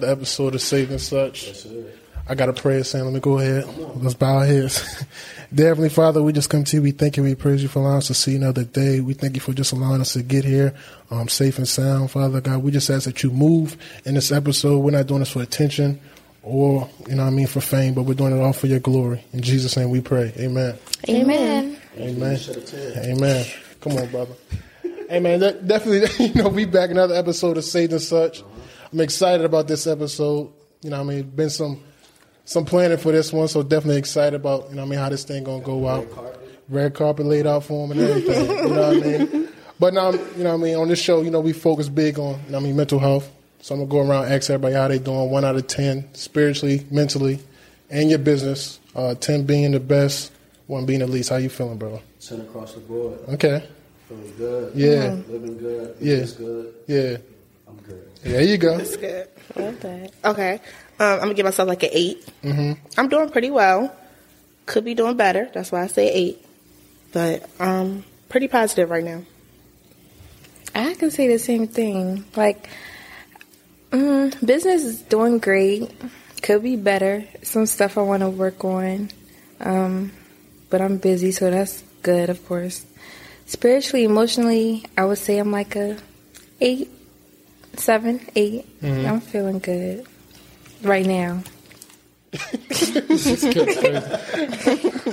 the episode of Saving Such. Yes, I got a prayer saying, let me go ahead. Let's bow our heads. Dear Heavenly Father, we just come to you. We thank you. We praise you for allowing us to see another day. We thank you for just allowing us to get here um, safe and sound, Father God. We just ask that you move in this episode. We're not doing this for attention or, you know I mean, for fame, but we're doing it all for your glory. In Jesus' name we pray. Amen. Amen. Amen. Amen. Come on, brother. Hey, man, definitely, you know, we back another episode of Saving Such. I'm excited about this episode. You know, I mean, been some some planning for this one, so definitely excited about you know, I mean, how this thing gonna go out. Red carpet, Red carpet laid out for him and everything. you know what I mean? But now, you know, what I mean, on this show, you know, we focus big on, you know, I mean, mental health. So I'm gonna go around ask everybody how they doing. One out of ten, spiritually, mentally, and your business. Uh, ten being the best, one being the least. How you feeling, bro? Ten across the board. Okay. Feeling good. Yeah. Living good. Yeah. good. Yeah. I'm good. There you go. That's good. Okay. Okay. Um, I'm gonna give myself like an 8 mm-hmm. I'm doing pretty well. Could be doing better. That's why I say eight. But um, pretty positive right now. I can say the same thing. Like, mm, business is doing great. Could be better. Some stuff I want to work on. Um, but I'm busy, so that's good, of course. Spiritually, emotionally, I would say I'm like a eight, seven, eight. Mm-hmm. I'm feeling good right now.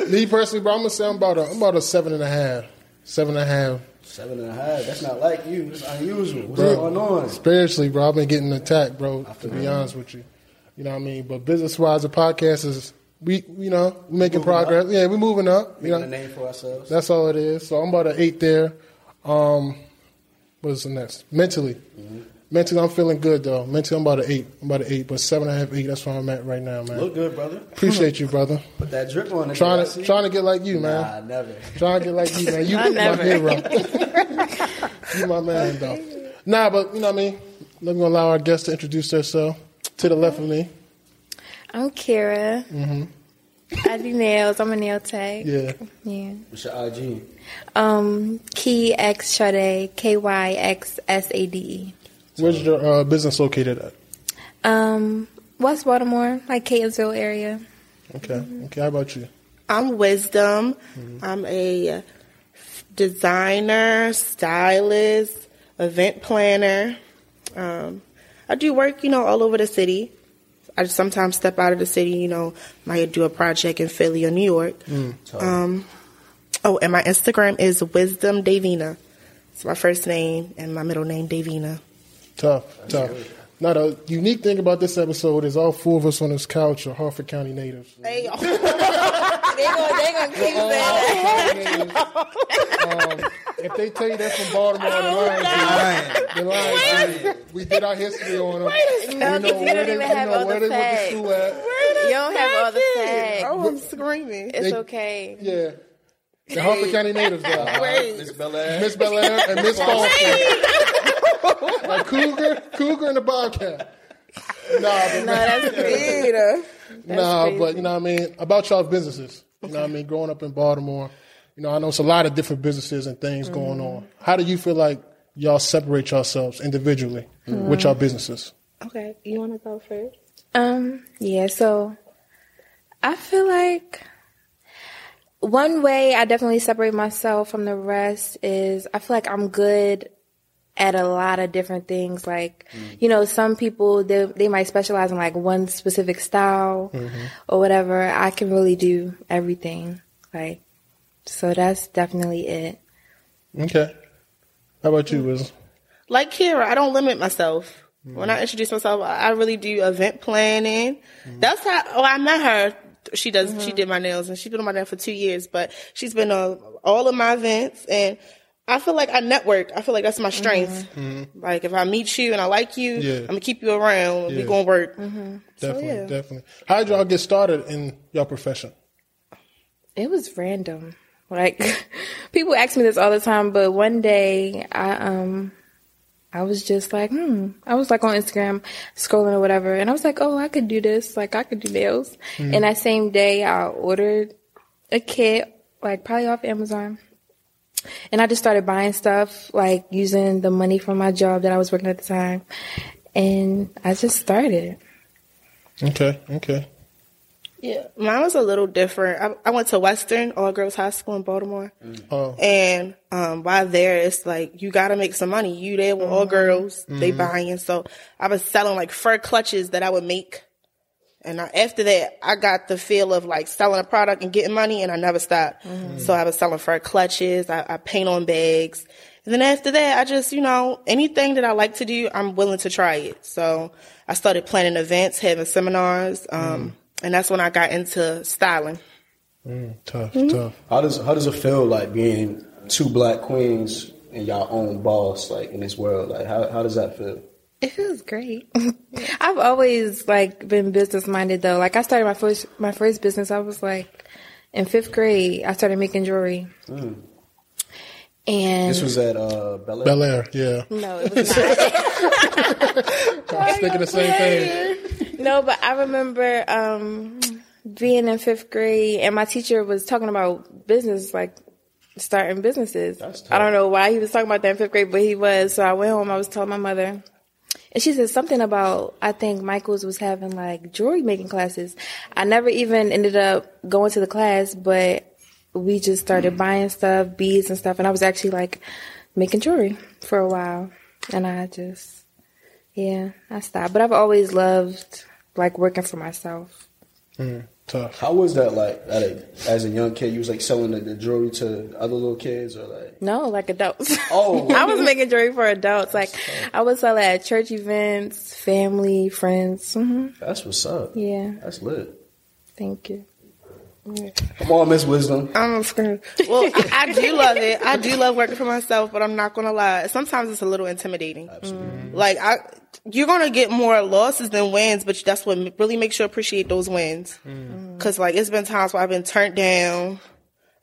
Me personally, bro, I'm gonna say I'm about a I'm about a seven and a half, seven and a half. Seven and a half. That's not like you. It's unusual. What's bro, going on? Spiritually, bro, I've been getting attacked, bro. To be honest with you, you know what I mean. But business wise, the podcast is we, you know, we making progress. Up. Yeah, we're moving up. Making you know, a name for ourselves. That's all it is. So I'm about an eight there. Um, what's the next? Mentally. Mm-hmm. Mentally, I'm feeling good though. Mentally, I'm about an eight. I'm about an eight, but seven and a half, eight. That's where I'm at right now, man. Look good, brother. Appreciate you, brother. Put that drip on it. Trying to trying to get like you, man. Nah, never. Trying to get like you, man. You my never. hero. you my man, though. Nah, but you know what I mean. Let me allow our guests to introduce themselves. To the left of me. I'm Kara. Mm-hmm. I do nails. I'm a nail tech. Yeah. Yeah. What's your IG? Um, Key X Sade. K Y X S A D E. Where's your uh, business located at? Um, West Baltimore, like Catonsville area. Okay. Mm-hmm. Okay. How about you? I'm Wisdom. Mm-hmm. I'm a designer, stylist, event planner. Um, I do work, you know, all over the city. I sometimes step out of the city, you know, might do a project in Philly or New York. Mm, um, oh, and my Instagram is Wisdom Davina. It's my first name and my middle name Davina. Tough, That's tough. Good. Now the unique thing about this episode is all four of us on this couch are Harford County natives. They are. they gonna, they gonna keep saying that. Um, if they tell you they're from Baltimore, they're lying. They're lying. We did our history on them. We know where they, we know where they went to school at. You don't have all the facts. Oh, I'm screaming. It's okay. Yeah. The Harford County natives, though. Wait. Miss Bel Air. Miss Bel Air and Miss Falston. Like cougar, cougar, and the bobcat. Nah, but no, that's great. nah, crazy. but you know what I mean about y'all businesses. You know what I mean. Growing up in Baltimore, you know I know it's a lot of different businesses and things mm-hmm. going on. How do you feel like y'all separate yourselves individually mm-hmm. with y'all businesses? Okay, you want to go first? Um, yeah. So I feel like one way I definitely separate myself from the rest is I feel like I'm good at a lot of different things. Like, mm-hmm. you know, some people they they might specialize in like one specific style mm-hmm. or whatever. I can really do everything. Like, so that's definitely it. Okay. How about you, Wiz? Like Kira, I don't limit myself. Mm-hmm. When I introduce myself, I really do event planning. Mm-hmm. That's how. Oh, I met her she does mm-hmm. she did my nails and she's been on my nail for two years but she's been on all of my events and I feel like I network. I feel like that's my strength. Mm-hmm. Like if I meet you and I like you, yeah. I'm gonna keep you around. Yeah. We gonna work. Mm-hmm. Definitely, so, yeah. definitely. How did y'all get started in your profession? It was random. Like people ask me this all the time, but one day I um I was just like, hmm. I was like on Instagram scrolling or whatever, and I was like, oh, I could do this. Like I could do nails. Mm-hmm. And that same day, I ordered a kit, like probably off Amazon and I just started buying stuff, like using the money from my job that I was working at the time. and I just started. Okay, okay. Yeah, mine was a little different. I, I went to Western All Girls High School in Baltimore, mm. Oh, and um, while there, it's like you got to make some money. You there with all mm-hmm. girls, they mm-hmm. buying. So I was selling like fur clutches that I would make, and I, after that, I got the feel of like selling a product and getting money, and I never stopped. So I was selling fur clutches. I, I paint on bags. And then after that, I just, you know, anything that I like to do, I'm willing to try it. So I started planning events, having seminars, um, and that's when I got into styling. tough, Mm-hmm. tough. How does how does it feel like being two black queens and y'all own boss like in this world? Like how how does that feel? It feels great. I've always like been business minded though. Like I started my first my first business. I was like in fifth grade. I started making jewelry, and This was at uh Bel Air. Bel Air, yeah. no, it was not. I was thinking the same thing. no, but I remember um, being in fifth grade, and my teacher was talking about business, like starting businesses. That's. I don't know why he was talking about that in fifth grade, but he was. So I went home. I was telling my mother. And she said something about I think Michael's was having like jewelry making classes. I never even ended up going to the class, but we just started mm. buying stuff, beads and stuff, and I was actually like making jewelry for a while. And I just yeah, I stopped. But I've always loved like working for myself. Mm. Tough. How was that like at as a young kid? You was like selling the, the jewelry to other little kids or like No, like adults. Oh. I was making jewelry for adults. Like I would sell it at church events, family, friends. hmm that's what's up. Yeah, That's lit. thank you. Come on, Miss Wisdom. I'm scared. Well, I, I do love it. I do love working for myself, but I'm not gonna lie. Sometimes it's a little intimidating. Like I, you're gonna get more losses than wins, but that's what really makes you appreciate those wins. Mm. Cause like it's been times where I've been turned down,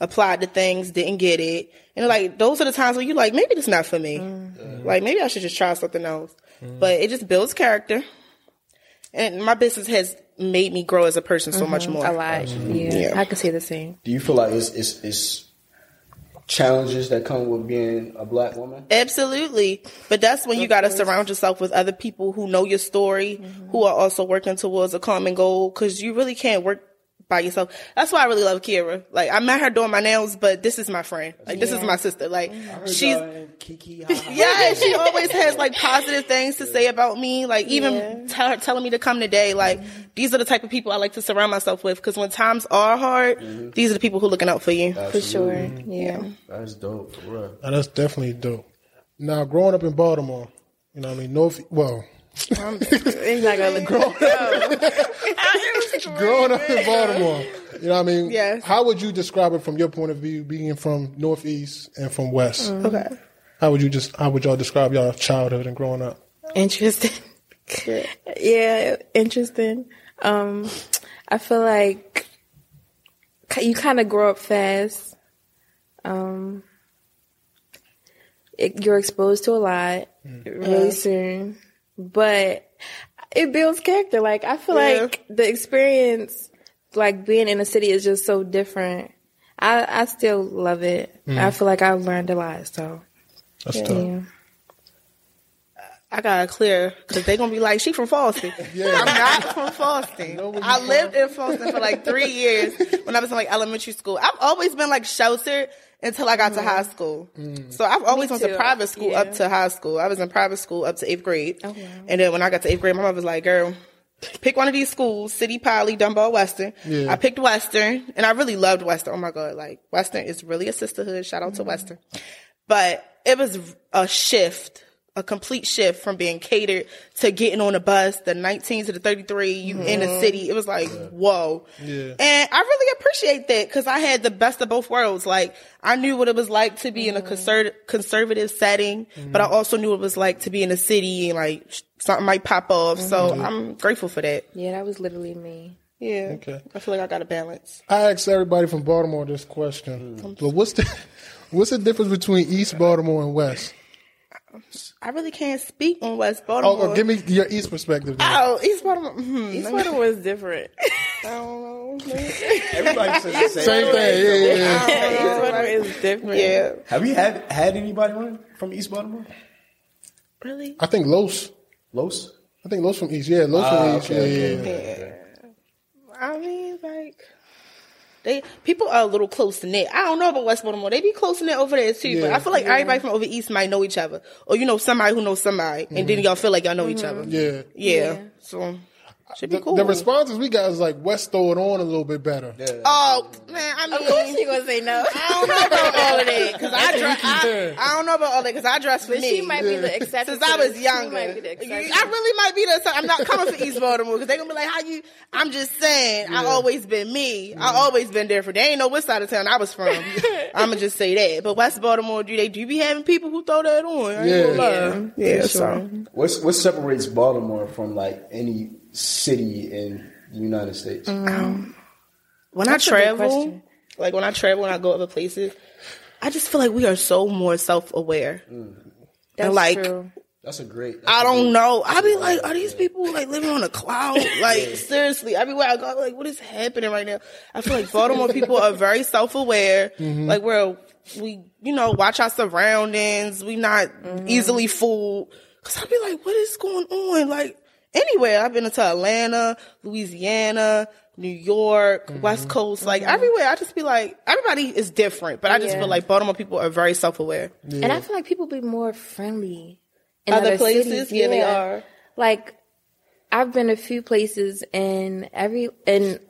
applied to things, didn't get it, and like those are the times where you're like, maybe this not for me. Mm. Like maybe I should just try something else. Mm. But it just builds character, and my business has made me grow as a person so much mm-hmm. more. A lot. Yeah, Yeah. I can say the same. Do you feel like it's it's, it's challenges that come with being a black woman? Absolutely. But that's when you got to surround yourself with other people who know your story, mm-hmm. who are also working towards a common goal, because you really can't work by yourself. That's why I really love Kira. Like, I met her doing my nails, but this is my friend. Like, this is my sister. Like, she's, Kiki. yeah, she always has like positive things to say about me. Like, even tell her, telling me to come today. Like, these are the type of people I like to surround myself with, because when times are hard, mm-hmm. these are the people who are looking out for you. For sure. Yeah. That's dope. For real. Now, that's definitely dope. Now, growing up in Baltimore, you know what I mean? North, well, He's not gonna look growing up in Baltimore, you know what I mean? Yes. How would you describe it from your point of view, being from Northeast and from West? Okay. How would you just, how would y'all describe y'all childhood and growing up? Interesting. yeah, interesting. Um, I feel like you kind of grow up fast. Um, it, you're exposed to a lot really soon, but it builds character. Like I feel Yeah. like the experience, like being in a city, is just so different. I I still love it. I feel like I've learned a lot. So That's tough. I gotta clear because they're gonna be like, she from Falston. I'm not from Falston. I lived in Falston for like three years when I was in like elementary school. I've always been like sheltered until I got to high mm. school. Mm. So I've always went to private school Yeah. up to high school. I was in private school up to eighth grade. Oh, wow. And then when I got to eighth grade, my mother was like, girl, pick one of these schools, City Poly, Dunbar, Western. Yeah. I picked Western and I really loved Western. Oh my God. Like Western is really a sisterhood. Shout out to mm-hmm. Western. But it was a shift, a complete shift from being catered to getting on a bus, the 19 to the 33, you in the mm-hmm. city. It was like, whoa. Yeah. And I really appreciate that because I had the best of both worlds. Like, I knew what it was like to be in a mm-hmm. conser- conservative setting, but I mm-hmm. also knew what it was like to be in a city and like something might pop off. So I'm grateful for that. Yeah, that was literally me. Yeah. Okay. I feel like I got a balance. I asked everybody from Baltimore this question. Mm. But what's the, what's the difference between East Baltimore and West? I really can't speak on West Oh, Baltimore. oh, give me your East perspective. then. Oh, East Baltimore. Hmm, East Baltimore was different. I don't know. Everybody says the same. Same thing. Yeah, yeah, yeah. East Baltimore is different. Yeah. Have you had had anybody on from East Baltimore? Really? I think Los. Los? I think Los from East. Yeah, Los Ah, from East. okay, yeah, yeah, okay. yeah. I mean, like they people are a little close knit. I don't know about West Baltimore. They be close knit over there too. but I feel like everybody from over east might know each other, or you know somebody who knows somebody, and then mm-hmm. y'all feel like y'all know each mm-hmm. other. Yeah. Yeah. So should be The, cool. the responses we got is like West throw it on a little bit better. Oh man, I mean, Of course she gonna say no. I don't know about all of that because I That's dress. I. I don't know about all that because I dress for But me. she might be the exception. Since I was younger, might be the. I really might be the. I'm not coming for East Baltimore because they're gonna be like, "How you?" I'm just saying, I always been me. I always been different. They ain't know what side of town I was from. I'm gonna just say that. But West Baltimore, do they do be having people who throw that on? I ain't Yeah. yeah. for so sure. What's what separates Baltimore from like any city in the United States? Um, when That's a I good travel, like when I travel and I go other places, I just feel like we are so more self aware. Mm. That's like, true. That's a great. that's I a don't great- know. I be like, are these people like living on a cloud? Like seriously, everywhere I go, I'm like, what is happening right now? I feel like Baltimore people are very self aware. Mm-hmm. Like we're we, you know, watch our surroundings. We not mm-hmm. easily fooled. Cause I be like, what is going on? Like anywhere. I've been into Atlanta, Louisiana, New York, mm-hmm. West Coast, like everywhere. I just be like, everybody is different, but I just Yeah. feel like Baltimore people are very self aware. And I feel like people be more friendly in Other other, places, cities. yeah, they are. Like I've been a few places and every and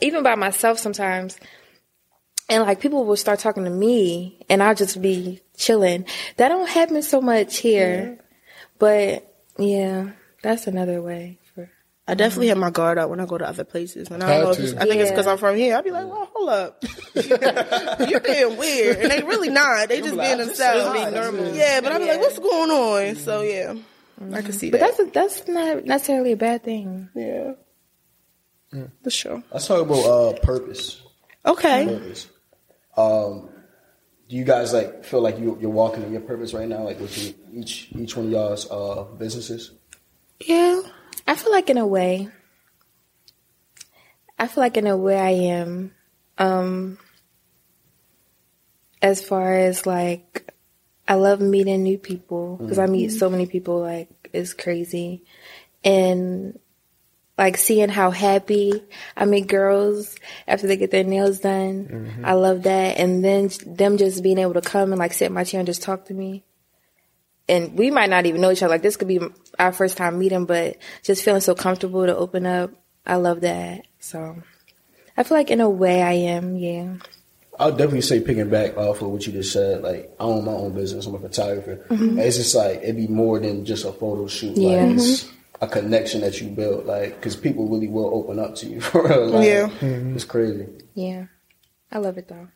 even by myself sometimes. And like people will start talking to me and I'll just be chilling. That don't happen so much here. But yeah, that's another way for I definitely have my guard up when I go to other places, and I don't know. If it's, I think it's because I'm from here. I'd be like, "Well, hold up, you're being weird," and they really not. They just like, being I just themselves. said hi, that's it. Yeah, but I'd be like, "What's going on?" So yeah, I can see But that. that's a, that's not necessarily a bad thing. yeah, for sure. Let's talk about uh, purpose. Okay. Purpose. Um, do you guys like feel like you, you're walking in your purpose right now, like with each each one of y'all's uh, businesses? Yeah. I feel like in a way. I feel like in a way I am. Um as far as like I love meeting new people because I meet so many people like it's crazy. And like seeing how happy I meet girls after they get their nails done. I love that. And then them just being able to come and like sit in my chair and just talk to me and we might not even know each other. Like this could be our first time meeting, but just feeling so comfortable to open up. I love that. So I feel like in a way I am. Yeah. I'll definitely say picking back off of what you just said. Like I own my own business. I'm a photographer. It's just like it'd be more than just a photo shoot. Mm-hmm. Yeah. Like it's a connection that you build. Like because people really will open up to you for real. Like, Yeah. it's crazy. Yeah. I love it though.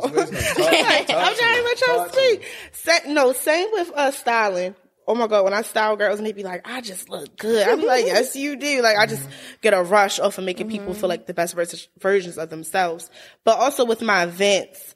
I'm trying to let y'all speak. No, same with uh, styling. Oh my god, when I style girls and they be like, "I just look good," I'm like, "Yes, you do." Like I just get a rush off of making people feel like the best vers- versions of themselves. But also with my events,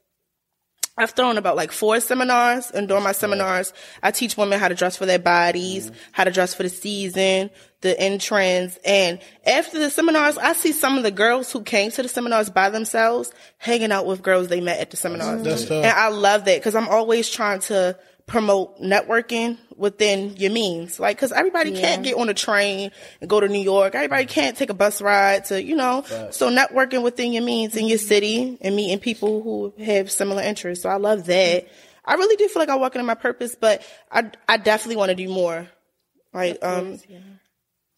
I've thrown about like four seminars, and during my seminars, I teach women how to dress for their bodies, how to dress for the season, the end trends. And after the seminars, I see some of the girls who came to the seminars by themselves hanging out with girls they met at the seminars. And I love that because I'm always trying to promote networking within your means. Like, cause everybody can't get on a train and go to New York. Everybody can't take a bus ride to, you know, so networking within your means in your city and meeting people who have similar interests. So I love that. I really do feel like I'm walking in my purpose, but I, I definitely want to do more. Like, um,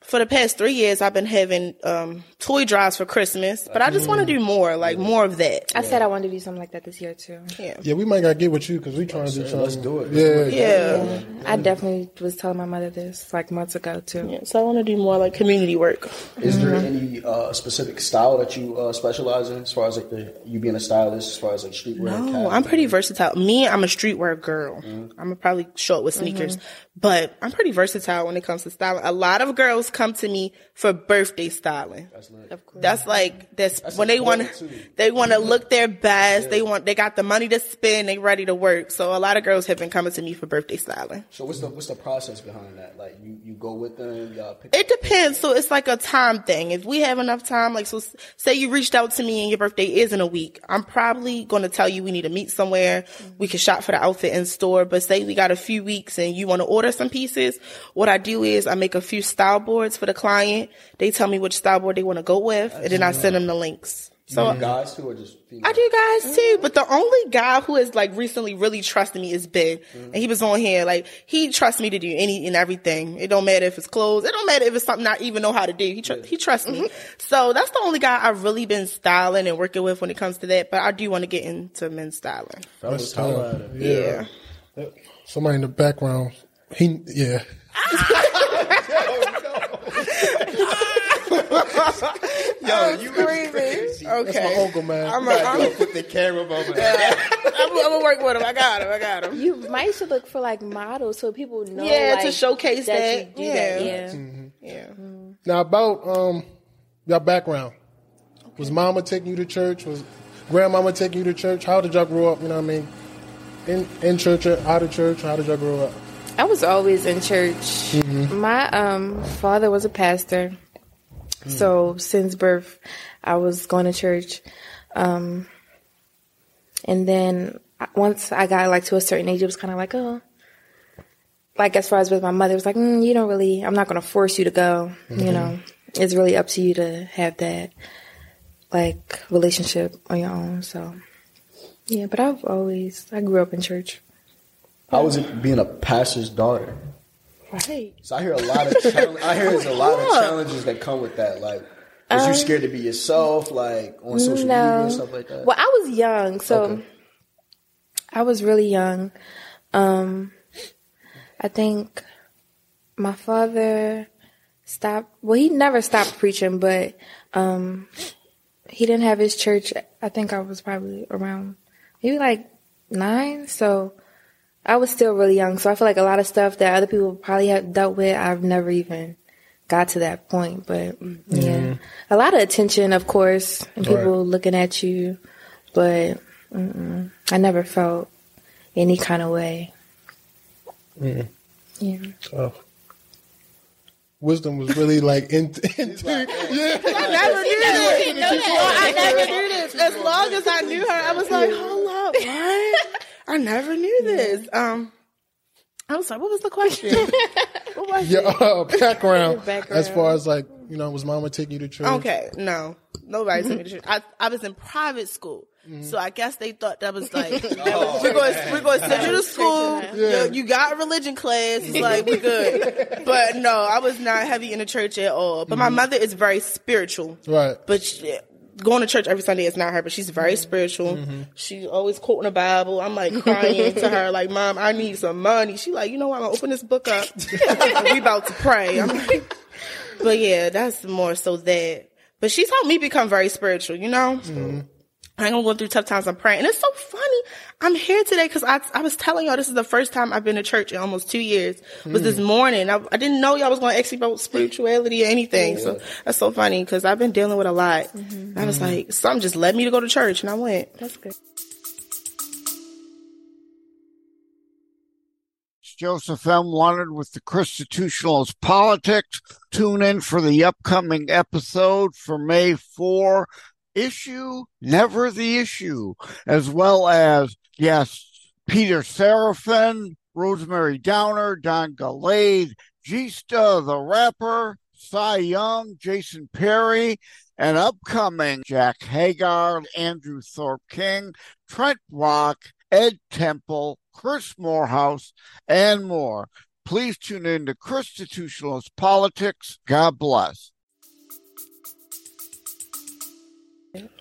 for the past three years, I've been having, um, toy drives for Christmas, but I just want to do more, like more of that. I said I wanted to do something like that this year too. Yeah. Yeah, we might gotta get with you because we trying to do something. let's do it. Yeah, Yeah. I definitely was telling my mother this like months ago too. Yeah, so I want to do more like community work. Is there Mm-hmm. any uh, specific style that you uh, specialize in, as far as like the you being a stylist, as far as like streetwear? No, casual? I'm pretty versatile. Me, I'm a streetwear girl. I'm gonna probably show up with sneakers, but I'm pretty versatile when it comes to styling. A lot of girls come to me for birthday styling. That's like that's, when they want important, they want to look their best. They want they got the money to spend. They ready to work. So a lot of girls have been coming to me for birthday styling. So what's the what's the process behind that? Like you, you go with them, pick. It depends. So it's like a time thing. If we have enough time, like, so say you reached out to me and your birthday is in a week, I'm probably going to tell you we need to meet somewhere. We can shop for the outfit in store, but say we got a few weeks and you want to order order some pieces, what I do is I make a few style boards for the client. They tell me which style board they want to go with, and then I send them the links. So You guys too, or just females? I do guys too, but the only guy who has like recently really trusted me is Ben, mm-hmm. and he was on here. Like he trusts me to do any and everything. It don't matter if it's clothes. It don't matter if it's something I even know how to do. He tr- he trusts me. So that's the only guy I've really been styling and working with when it comes to that. But I do want to get into men's styling. Fellas, That's holla tough. at. Yeah. Somebody in the background. He yeah. Yo, you Crazy. That's my Okay. uncle, man. I'm gonna put the camera over I'm, gonna work with him. I got him. I got him. You might should look for like models so people know. Yeah, to showcase that. you do Yeah. that. Yeah. Yeah. Now about um your background. Was mama taking you to church? Was grandmama taking you to church? How did y'all grow up? You know what I mean? In in church or out of church? How did y'all grow up? I was always in church. My um father was a pastor. So since birth I was going to church. Um and then once I got like to a certain age it was kind of like, oh like as far as with my mother it was like, mm, you don't really I'm not going to force you to go, you know. It's really up to you to have that like relationship on your own. So yeah, but I've always I grew up in church. How was it being a pastor's daughter? Right. So I hear a lot of I hear there's a lot of challenges that come with that. Like, was you scared to be yourself, like on social media and stuff like that? Well, I was young, so Okay. I was really young. Um, I think my father stopped. Well, he never stopped preaching, but um, he didn't have his church. I think I was probably around maybe like nine. So I was still really young. So I feel like a lot of stuff that other people probably have dealt with, I've never even got to that point. But yeah, a lot of attention, of course, and people Right. looking at you. But mm-mm, I never felt any kind of way. Yeah. Oh. Wisdom was really like in, into yeah. I never knew this. I never knew this. As long as I knew her, I was like, hold up, what? I never knew this. Um, I was like, what was the question? what was Your uh, background, background. as far as like you know, was mama taking you to church? Okay, no, nobody took me to church. I, I was in private school. So I guess they thought that was like that was- we're going we're going to send you to school. You, you got a religion class. It's like we're good. But no, I was not heavy in the church at all. But my mother is very spiritual. Right. But she, going to church every Sunday is not her, but she's very mm-hmm. spiritual. Mm-hmm. She's always quoting the Bible. I'm like crying to her, like, Mom, I need some money. She like, you know what? I'm gonna open this book up. we about to pray. I'm like, but yeah, that's more so that. But she's helped me become very spiritual, you know? Mm-hmm. I'm going through tough times. I'm praying. And it's so funny. I'm here today because I, I was telling y'all this is the first time I've been to church in almost two years. Was this hmm. morning. I, I didn't know y'all was going to ask me about spirituality or anything. So that's so funny because I've been dealing with a lot. Mm-hmm. I was like, something just led me to go to church and I went. That's good. Joseph M. Leonard with the Constitutionalist Politics. Tune in for the upcoming episode for May 4. Issue, never the issue, as well as yes, Peter Seraphin, Rosemary Downer, Don Galade, Gista the rapper, Cy Young, Jason Perry, and upcoming Jack Hagar, Andrew Thorpe King, Trent Rock, Ed Temple, Chris Morehouse, and more. Please tune in to Constitutionalist Politics. God bless.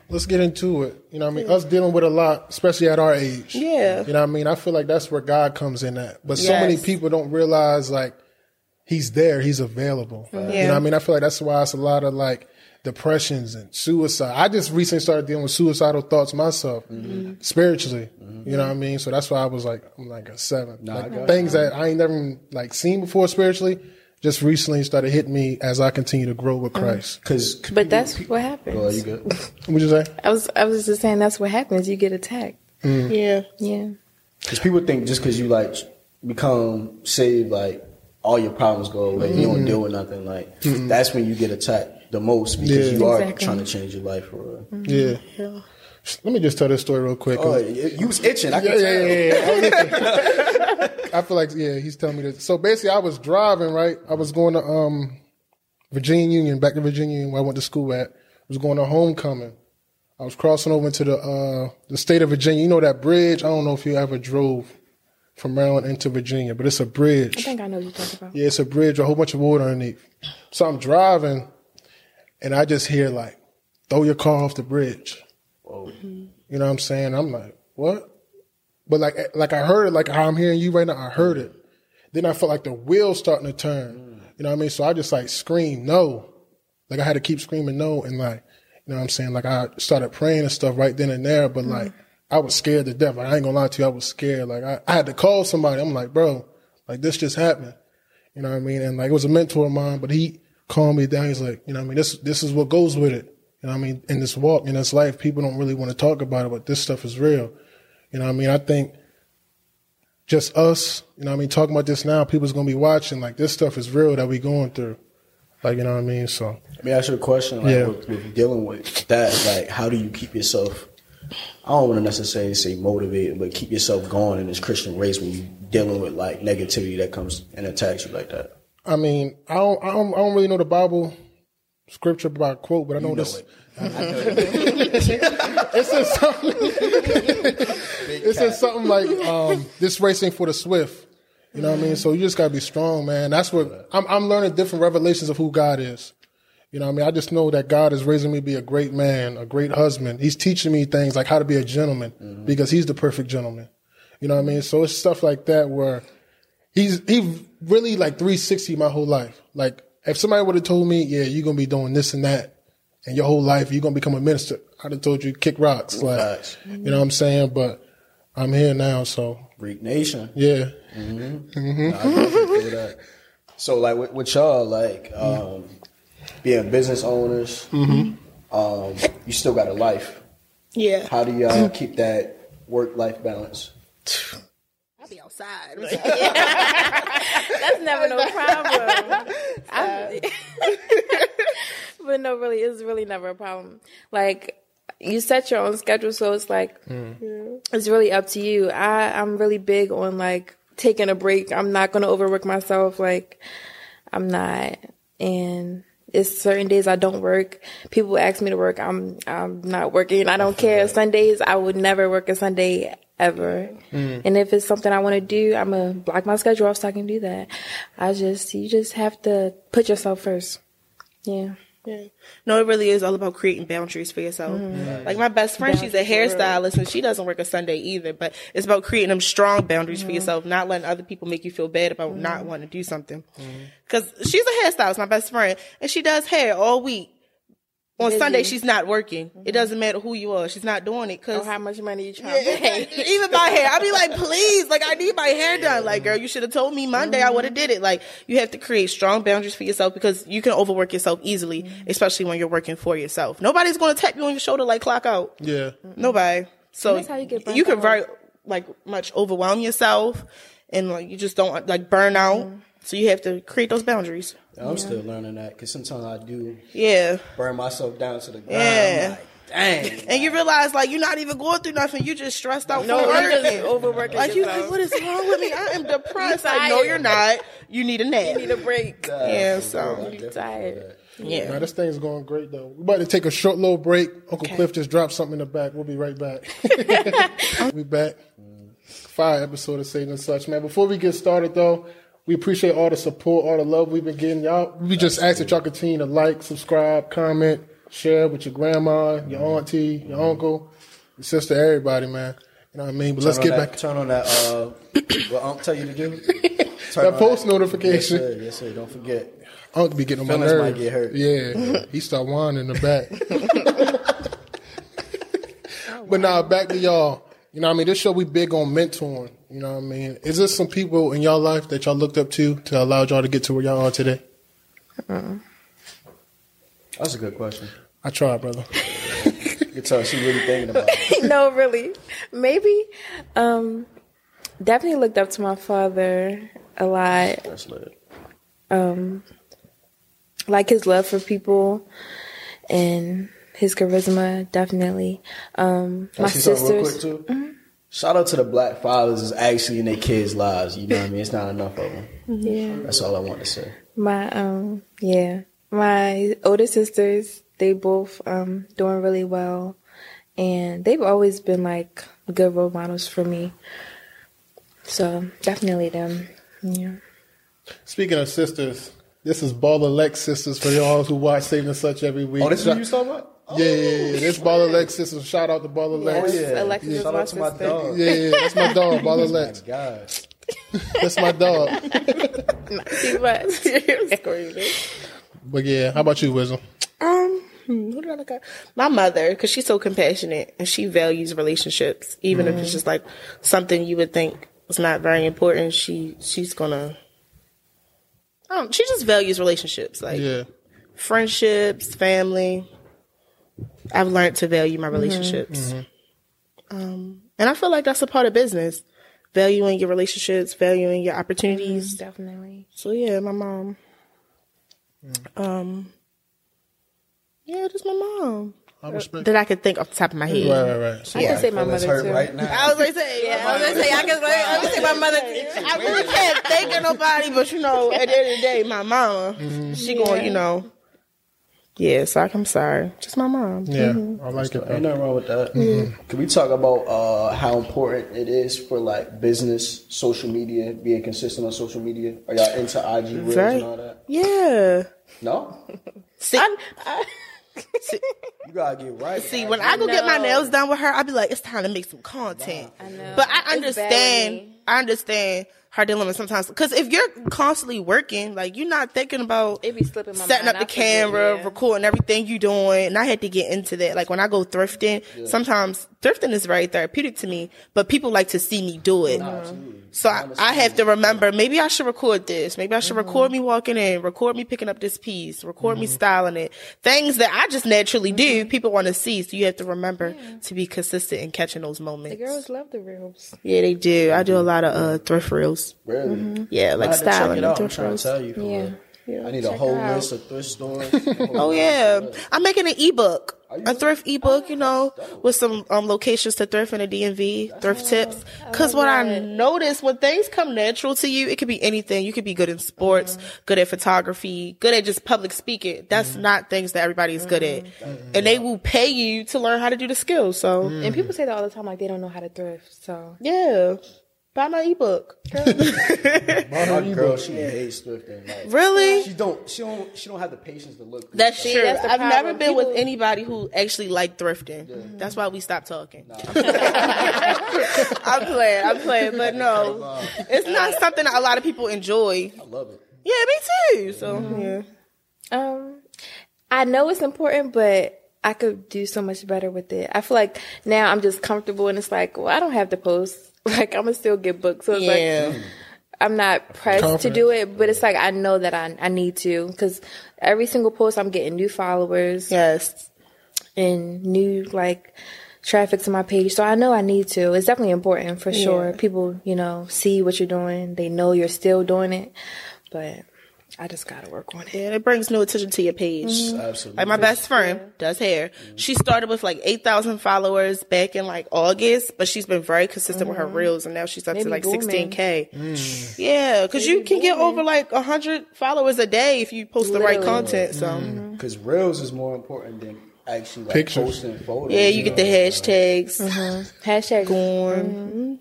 Let's get into it. You know what I mean? Us dealing with a lot, especially at our age. Yeah. You know what I mean? I feel like that's where God comes in at. But so many people don't realize like he's there, he's available. Yeah. You know what I mean? I feel like that's why it's a lot of like depressions and suicide. I just recently started dealing with suicidal thoughts myself, spiritually. You know what I mean? So that's why I was like, I'm like a seven. like things that I ain't never like seen before spiritually, just recently started hitting me as I continue to grow with uh-huh. Christ. Because But that's what happens. oh, you good? What you say? I was I was just saying that's what happens. You get attacked. Mm. Yeah. Yeah. Because people think just because you like become saved, like all your problems go away. You don't mm-hmm. deal with nothing. Like mm-hmm. that's when you get attacked the most because Yeah. you are Exactly. trying to change your life for real. Mm-hmm. Yeah. Let me just tell this story real quick. Oh, you you was itching. I Yeah, can yeah, tell. yeah, yeah. Listen. I feel like yeah, he's telling me this. So basically, I was driving right. I was going to um Virginia Union, back to Virginia Union, where I went to school at. I was going to homecoming. I was crossing over into the uh the state of Virginia. You know that bridge? I don't know if you ever drove from Maryland into Virginia, but it's a bridge. I think I know what you're talking about. Yeah, it's a bridge, a whole bunch of water underneath. So I'm driving, and I just hear like, "Throw your car off the bridge." You know what I'm saying? I'm like, "What?" But like, like I heard it, like how I'm hearing you right now. I heard it. Then I felt like the wheels starting to turn. You know what I mean? So I just like screamed no. Like I had to keep screaming no, and like, you know what I'm saying? Like I started praying and stuff right then and there. But mm. like, I was scared to death. Like I ain't gonna lie to you, I was scared. Like I, I had to call somebody. I'm like, bro, like this just happened. You know what I mean? And like it was a mentor of mine, but he calmed me down. He's like, you know what I mean? This this is what goes with it. You know what I mean? In this walk, in this life, people don't really want to talk about it, but this stuff is real. You know what I mean? I think just us, you know what I mean, talking about this now, people's gonna be watching, like this stuff is real that we going through. Like, you know what I mean? So Let me ask you a question. Like, Yeah. with, with dealing with that, like, how do you keep yourself? I don't want to necessarily say motivated, but keep yourself going in this Christian race when you're dealing with like negativity that comes and attacks you like that. I mean, I don't, I don't, I don't really know the Bible scripture by quote, but I know, You know this. it. It says something. it says something like um, this racing for the swift. You know what I mean? So you just gotta be strong, man. That's what I'm. I'm learning different revelations of who God is. You know what I mean? I just know that God is raising me to be a great man, a great husband. He's teaching me things like how to be a gentleman because He's the perfect gentleman. You know what I mean? So it's stuff like that where he's he really like 360 my whole life. Like if somebody would have told me, yeah, you're gonna be doing this and that, and your whole life you're gonna become a minister, I'd have told you kick rocks. Like Facts. you know what I'm saying? But I'm here now, so Greek nation. yeah. Nah, I definitely feel that. So like with, with y'all, like um, being business owners, um, you still got a life. Yeah. How do y'all keep that work life balance? I'll be outside. That's never no problem. But no, really, it's really never a problem. Like you set your own schedule, so it's like mm. it's really up to you. I I'm really big on like taking a break. I'm not gonna overwork myself. Like I'm not, and it's certain days I don't work. People ask me to work. I'm I'm not working. I don't care. Sundays I would never work a Sunday ever. Mm. And if it's something I want to do, I'm gonna block my schedule off so I can do that. I just you just have to put yourself first. Yeah. Yeah. No, it really is all about creating boundaries for yourself. Like my best friend, she's a hairstylist and she doesn't work a Sunday either, but it's about creating them strong boundaries for yourself, not letting other people make you feel bad about not wanting to do something. Cause she's a hairstylist, my best friend, and she does hair all week. On Busy. Sunday, she's not working. It mm-hmm. doesn't matter who you are. She's not doing it Or cause oh, how much money you trying to pay. even my hair. I'd be like, please, like I need my hair done. Like, girl, you should have told me Monday. I would have did it. Like, you have to create strong boundaries for yourself because you can overwork yourself easily, mm-hmm. especially when you're working for yourself. Nobody's going to tap you on your shoulder like clock out. Yeah. Nobody. So That's how you get you can very like much overwhelm yourself, and like you just don't like burn out. Mm-hmm. So you have to create those boundaries. I'm still learning that because sometimes I do Yeah. burn myself down to the ground. Yeah. Like, dang. And you realize like you're not even going through nothing. You just stressed out No, for you work. just overworking Like you yourself. like, what is wrong with me? I am depressed. You Like, no, you're not. You need a nap. You need a break. yeah, so definitely feel tired. yeah. Now this thing's going great though. We're about to take a short little break. Uncle Cliff just dropped something in the back. We'll be right back. we'll be back. Fire episode of Satan and such, man. Before we get started though, we appreciate all the support, all the love we've been getting. Y'all we just ask that y'all continue to like, subscribe, comment, share with your grandma, your auntie, your uncle, your sister, everybody, man. You know what I mean? But let's get on back Turn on that. Uh, what Unc tell you to do? Turn that post Yes, notification. sir. Yes, sir. Don't forget. Uncle be getting on my nerves. might get hurt. Yeah, he start whining in the back. but now back to y'all. You know what I mean? This show we big on mentoring. You know what I mean? Is there some people in y'all life that y'all looked up to to allow y'all to get to where y'all are today? That's a good question. I tried, brother. You can tell she really thinking about it. no, really. Maybe. Um, definitely looked up to my father a lot. That's lit. Um, like his love for people and his charisma, definitely. Um, my see something real sisters. quick too? Shout out to the black fathers is actually in their kids' lives. You know what I mean? It's not enough of them. Yeah. That's all I want to say. My um yeah. My older sisters, they both um doing really well. And they've always been like good role models for me. So definitely them. Yeah. Speaking of sisters, this is Baller Lex sisters for y'all who watch Saving Such every week. Oh, this is what you was talking about? Yeah, yeah, yeah. This Baller Lex sisters. Shout out to Baller Lex. Yes, yeah. Alexis is Shout my out to my sister. dog. Yeah, yeah, that's my dog, Baller Lex. God. That's my dog. Too much. Crazy. But yeah, how about you, Wisdom? Um, hmm, who did I look at? My mother, because she's so compassionate and she values relationships, even if it's just like something you would think was not very important. She she's gonna. Um, she just values relationships, like Yeah. friendships, family. I've learned to value my relationships, um, and I feel like that's a part of business. Valuing your relationships, valuing your opportunities. Definitely. So yeah, my mom. Um. Yeah, just my mom. I. That I could think off the top of my head. Right, right, right. I can say my mother too. right now. I was gonna say, yeah, I was gonna say, I can, I can say my mother. I really can't think of nobody, but you know, at the end of the day, my mama, she going, you know, yeah. So I'm sorry, just my mom. Yeah, I like it. Ain't nothing wrong with that. Can we talk about uh, how important it is for like business, social media, being consistent on social media? Are y'all into IG reels Very, and all that? yeah. No, See, you gotta get right. See, when I go get my nails done with her, I'll be like, it's time to make some content. I know. But I understand. I understand her dilemma sometimes because if you're constantly working, like you're not thinking about It be slipping my setting mind. up the I forget, camera, yeah. recording everything you're doing. And I had to get into that. Like when I go thrifting, sometimes thrifting is very therapeutic to me, but people like to see me do it. So I, I have to remember, maybe I should record this. Maybe I should Mm-hmm. record me walking in, record me picking up this piece, record me styling it. Things that I just naturally do, Mm-hmm. people want to see. So you have to remember to be consistent in catching those moments. The girls love the reels. Yeah, they do. I do a lot of uh, thrift reels. Really? Mm-hmm. Yeah, like had to styling and out. I'm thrift trying to tell you. For Yeah. I need a whole list of thrift stores. Oh yeah, I'm making an ebook, a thrift ebook. You oh, know, with some um, locations to thrift in the DMV, thrift tips. Because what I noticed when things come natural to you, it could be anything. You could be good in sports, mm-hmm. good at photography, good at just public speaking. That's mm-hmm. not things that everybody is good at, and they will pay you to learn how to do the skills. So And people say that all the time, like they don't know how to thrift. So yeah, buy my ebook. My girl, she hates thrifting. Like, Really? she don't. She don't. She don't have the patience to look. through That's stuff. true. that's I've never problem. been with anybody who actually liked thrifting. That's why we stopped talking. I'm playing, I'm playing, but no, it's not something that a lot of people enjoy. I love it. Yeah, me too. So yeah, Um, I know it's important, but I could do so much better with it. I feel like now I'm just comfortable, and it's like, well, I don't have to post. Like I'm gonna still get booked, so it's yeah. like I'm not pressed to do it. But it's like I know that I I need to because every single post I'm getting new followers yes. and new like traffic to my page. So I know I need to. It's definitely important for sure. Yeah. People, you know, see what you're doing. They know you're still doing it, but I just gotta work on it. Yeah, it brings new attention to your page. Mm-hmm. Absolutely. Like my best friend does hair. Mm-hmm. She started with like eight thousand followers back in like August, but she's been very consistent with her mm-hmm. reels, and now she's up to like sixteen k. Mm. Yeah, because you can get over like hundred followers a day if you post the right content. So Because reels is more important than actually like Pictures. posting photos. yeah, you get the know? hashtags Hashtag going.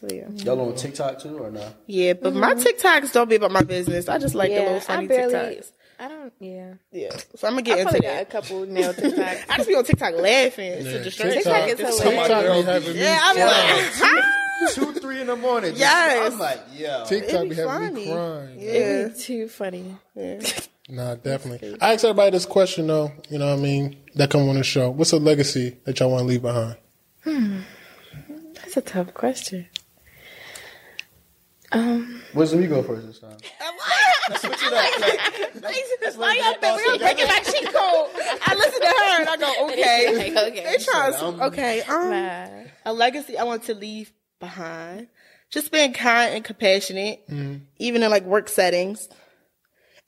So yeah, Y'all on TikTok too or not? yeah, but my TikToks don't be about my business. I just like the little funny I barely. TikToks. I don't. Yeah. Yeah, so I'm gonna get I into probably got a couple nail TikToks. I just be on TikTok laughing to distract TikTok myself. is It's hilarious. TikTok be having me Yeah, I'm like, huh? Two, three in the morning. just- Yes. I'm like, yo. TikTok It'd be be having me crying. Yeah. It'd be too funny. Nah, definitely. I ask everybody this question though. You know what I mean? That come on the show. What's a legacy that y'all want to leave behind? Hmm. That's a tough question. Um, Wisdom, you go first this time. Why y'all think we're breaking my cheat code? I listen to her and I go, okay. okay. They trying to, okay. Um, Nah. a legacy I want to leave behind. Just being kind and compassionate, even in like work settings.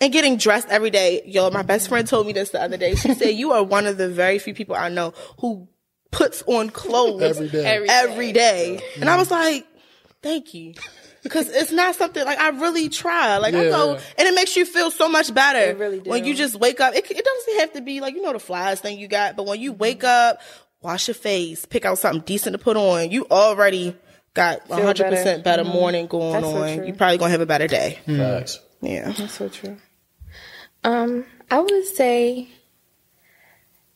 And getting dressed every day. Yo, my best friend told me this the other day. She said, you are one of the very few people I know who puts on clothes Every day. Every every day. And I was like, thank you. Cause it's not something like I really try. Like I go, and it makes you feel so much better. It really When you just wake up, it, it doesn't have to be like you know the flies thing you got, but when you wake up, wash your face, pick out something decent to put on, you already got Feel hundred percent better. better morning going That's so on. true. you probably gonna have a better day. Facts. Yeah. That's so true. Um, I would say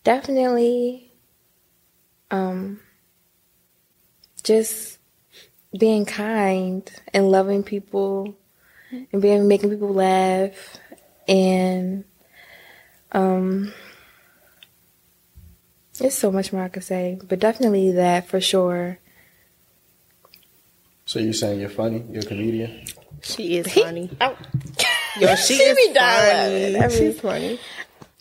definitely um just being kind and loving people and being making people laugh and um there's so much more I could say, but definitely that for sure. So you're saying you're funny? You're a comedian? She is funny. Oh, Yo, she, She is be dying funny. laughing. She's funny.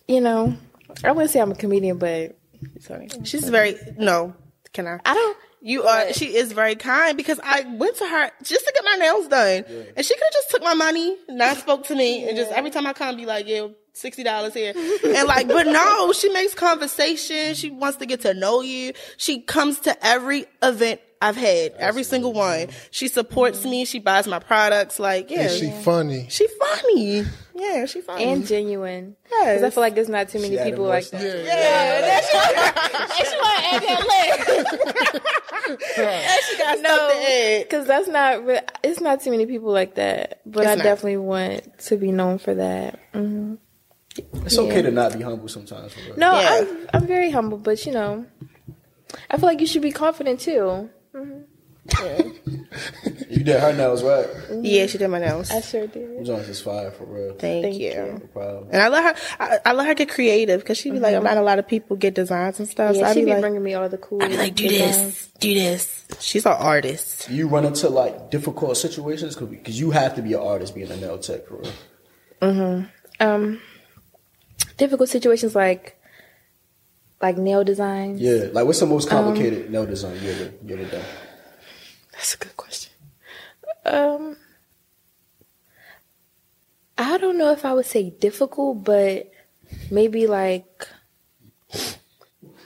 you know, I wouldn't say I'm a comedian, but sorry. She's very no. Can I? I don't You are. She is very kind because I went to her just to get my nails done, and she could have just took my money, not spoke to me, and just every time I come, be like, "Yeah, sixty dollars here," and like, but no, she makes conversation. She wants to get to know you. She comes to every event I've had, every single one. She supports me. She buys my products. Like, yeah, Is she funny? she funny. Yeah, she funny. and genuine. Because I feel like there's not too many She people like that. Yeah, and she want to add that leg. and she got stuff to add. Because that's not, it's not too many people like that. But It's I not. definitely want to be known for that. hmm It's okay to not be humble sometimes. For. No, Yeah. I'm, I'm very humble, but you know, I feel like you should be confident too. You did her nails right. Yeah, she did my nails. I sure did. Them joints is fire for real. Thank, Thank you. you. No problem. And I let her. I, I let her get creative because she be like, mm-hmm. not a lot of people get designs and stuff. so Yeah, I she be be like, bringing me all the cool. I be like, do designs. this, do this. She's an artist. You run into like difficult situations because you have to be an artist being a nail tech for real. Mm-hmm. Um, difficult situations like, like nail designs. Yeah, like what's the most um, complicated nail design you ever you ever done? That's a good question. Um, I don't know if I would say difficult, but maybe like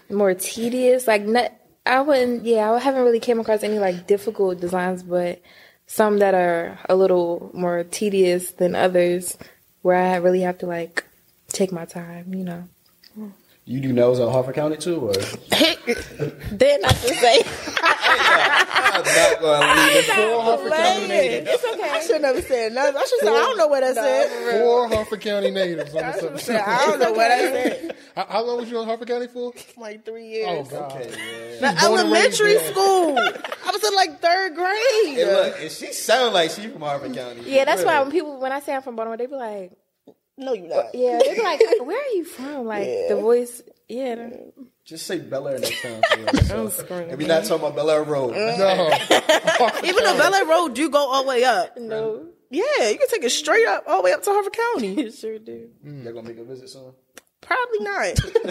more tedious. Like not, I wouldn't. Yeah, I haven't really came across any like difficult designs, but some that are a little more tedious than others, where I really have to like take my time. You know. You do nails on Harford County too, or? Then not to say. I'm not gonna leave it. Four Harford County natives. It's okay. I should never said nothing. I should say I don't know what I said. Four Harford County natives on this episode. I don't know what I said. How, how long was you in Harford County for? Like three years. Oh, God. Okay, The elementary school. I was in like third grade. And look, and she sound like she from Harford County. Yeah, that's For why when people when I say I'm from Baltimore, they be like, No, you not. yeah, they be like, where are you from? Like the voice, yeah. Just say Bel Air next time. For real. So, and we not talking about Bel Air Road. Mm. No. Even though Bel Air Road do go all the way up. No, Yeah, you can take it straight up all the way up to Harford County. you sure do. Mm, y'all gonna make a visit soon? Probably not.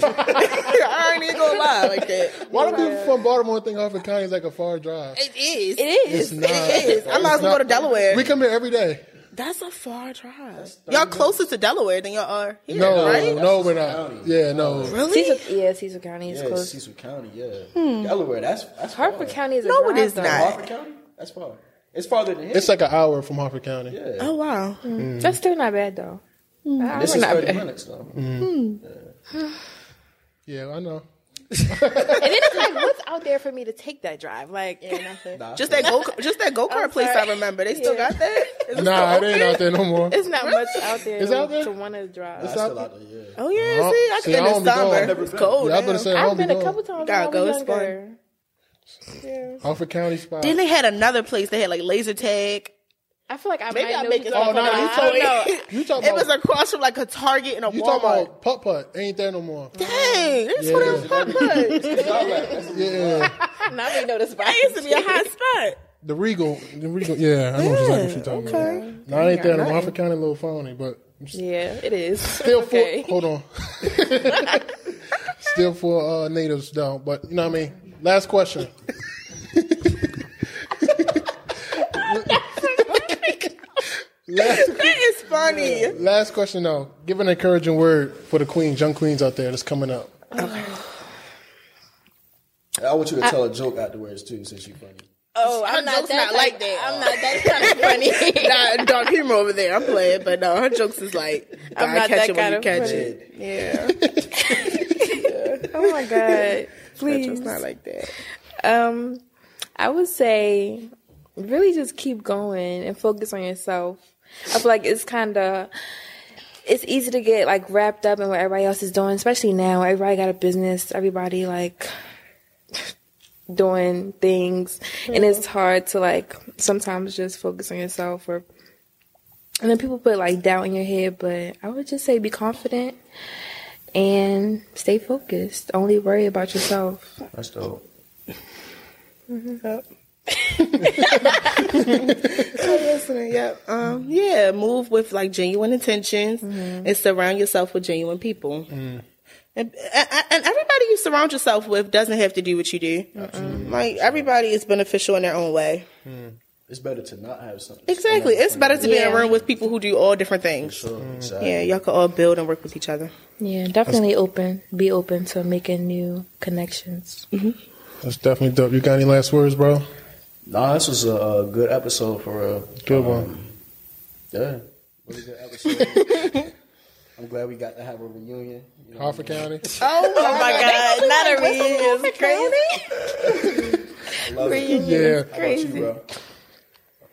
I ain't even gonna lie like that. Why do people from Baltimore think Harford County is like a far drive? It is. It is. It's not. It is. I might as well go to Delaware. We come here every day. That's a far drive. Y'all closer to Delaware than y'all are here, No, right? no, we're County. not. Yeah, no. Really? Cecil, yeah, Cecil County is Yeah, close. Cecil County. Yeah, hmm. Delaware. That's that's Harford far. County is a No, it drive, is though. not. Harford County. That's far. It's farther than here. It's like an hour from Harford County. yeah. Oh wow. Hmm. Hmm. That's still not bad though. I This is not thirty bad. minutes though. Yeah, I know. And then it's like, what's out there for me to take that drive? Like, Nah, Just that go, just that go kart place. I remember. They still Yeah. got that. Is it Nah, still it ain't open? out there no more. it's not much out there It's out there? to want to drive. That's It's out still there. out there. Yeah. Oh yeah. Uh, See, I see, can I in don't the be going. summer. Never It's cold. Yeah, I better now. say I I've don't be been a going. couple times Gotta I was go, it's fun. younger. Yeah. Harford County spot. Then they had another place. They had like laser tag. I feel like I Maybe might I know make what it you're Oh, talking no, about. you I don't talking, you talking It was about, across from like a Target and a you talking Walmart. about putt putt. Ain't there no more. Dang, that's Yeah. what it was. Put, put. Y'all like, that's Yeah. Now we know the spot. That used to be a hot spot. The Regal. The Regal. Yeah, I know exactly what you're talking about. No, it ain't there no more. Harford County a little phony, but Yeah, it is. still okay. for, hold on. still for uh, natives down, but you know what I mean? Last question. Last, That is funny. last question though. Give an encouraging word for the queens, young queens out there that's coming up. I want you to tell a joke afterwards too, since you're funny. Oh, Her I'm not that not like that. I'm not that kind of funny. nah, dark humor over there. I'm playing, but no, her jokes is like I'm gotta not catch that it when you of catch funny. it. Yeah, oh my god, her please. joke's not like that. Um, I would say really just keep going and focus on yourself. I feel like it's kind of it's easy to get like wrapped up in what everybody else is doing, especially now. Everybody got a business. Everybody like doing things, and it's hard to like sometimes just focus on yourself or. And then people put like doubt in your head, but I would just say be confident and stay focused. Only worry about yourself. That's dope. Mm-hmm. Yep. Listening. Yep. Um, yeah, move with like genuine intentions mm-hmm. and surround yourself with genuine people. Mm. And, and and everybody you surround yourself with doesn't have to do what you do. Like everybody is beneficial in their own way. Mm. It's better to not have something. Exactly. It's mm. better to be in a room with people who do all different things. Sure, exactly. Yeah, y'all can all build and work with each other. Yeah, definitely open. Be open to making new connections. Mm-hmm. That's definitely dope. You got any last words, bro? Nah, this was a, a good episode for a Good one. Um, yeah, really good episode. I'm glad we got to have a reunion. You know, Harford County. Oh, my God. Not a reunion. It's crazy. I love it. Yeah, How about you, bro?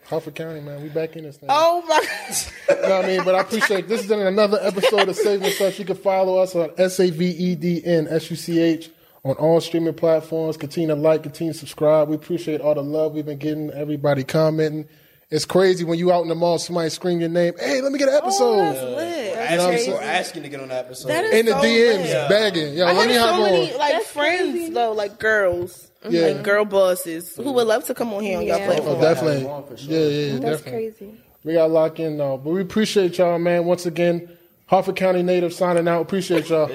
Harford County, man. We back in this thing. Oh, my God. You know what I mean? But I appreciate this is another episode of Saved N Such. You can follow us on S A V E D N S U C H on all streaming platforms. Continue to like, continue to subscribe. We appreciate all the love we've been getting, everybody commenting. It's crazy when you out in the mall, somebody scream your name. Hey, let me get an episode. Oh, that's lit. That's Asking, crazy. for asking to get on that episode. That is in the so DMs, lit. begging. Yo, I let me have hop so on. many like friends though, like girls, Yeah. like girl bosses who would love to come on here on Yeah. y'all Oh, platform. Oh, definitely. Have them on for sure. Yeah, yeah, yeah, That's definitely. crazy. We got to lock in, though. But we appreciate y'all, man. Once again, Harford County native signing out. Appreciate y'all.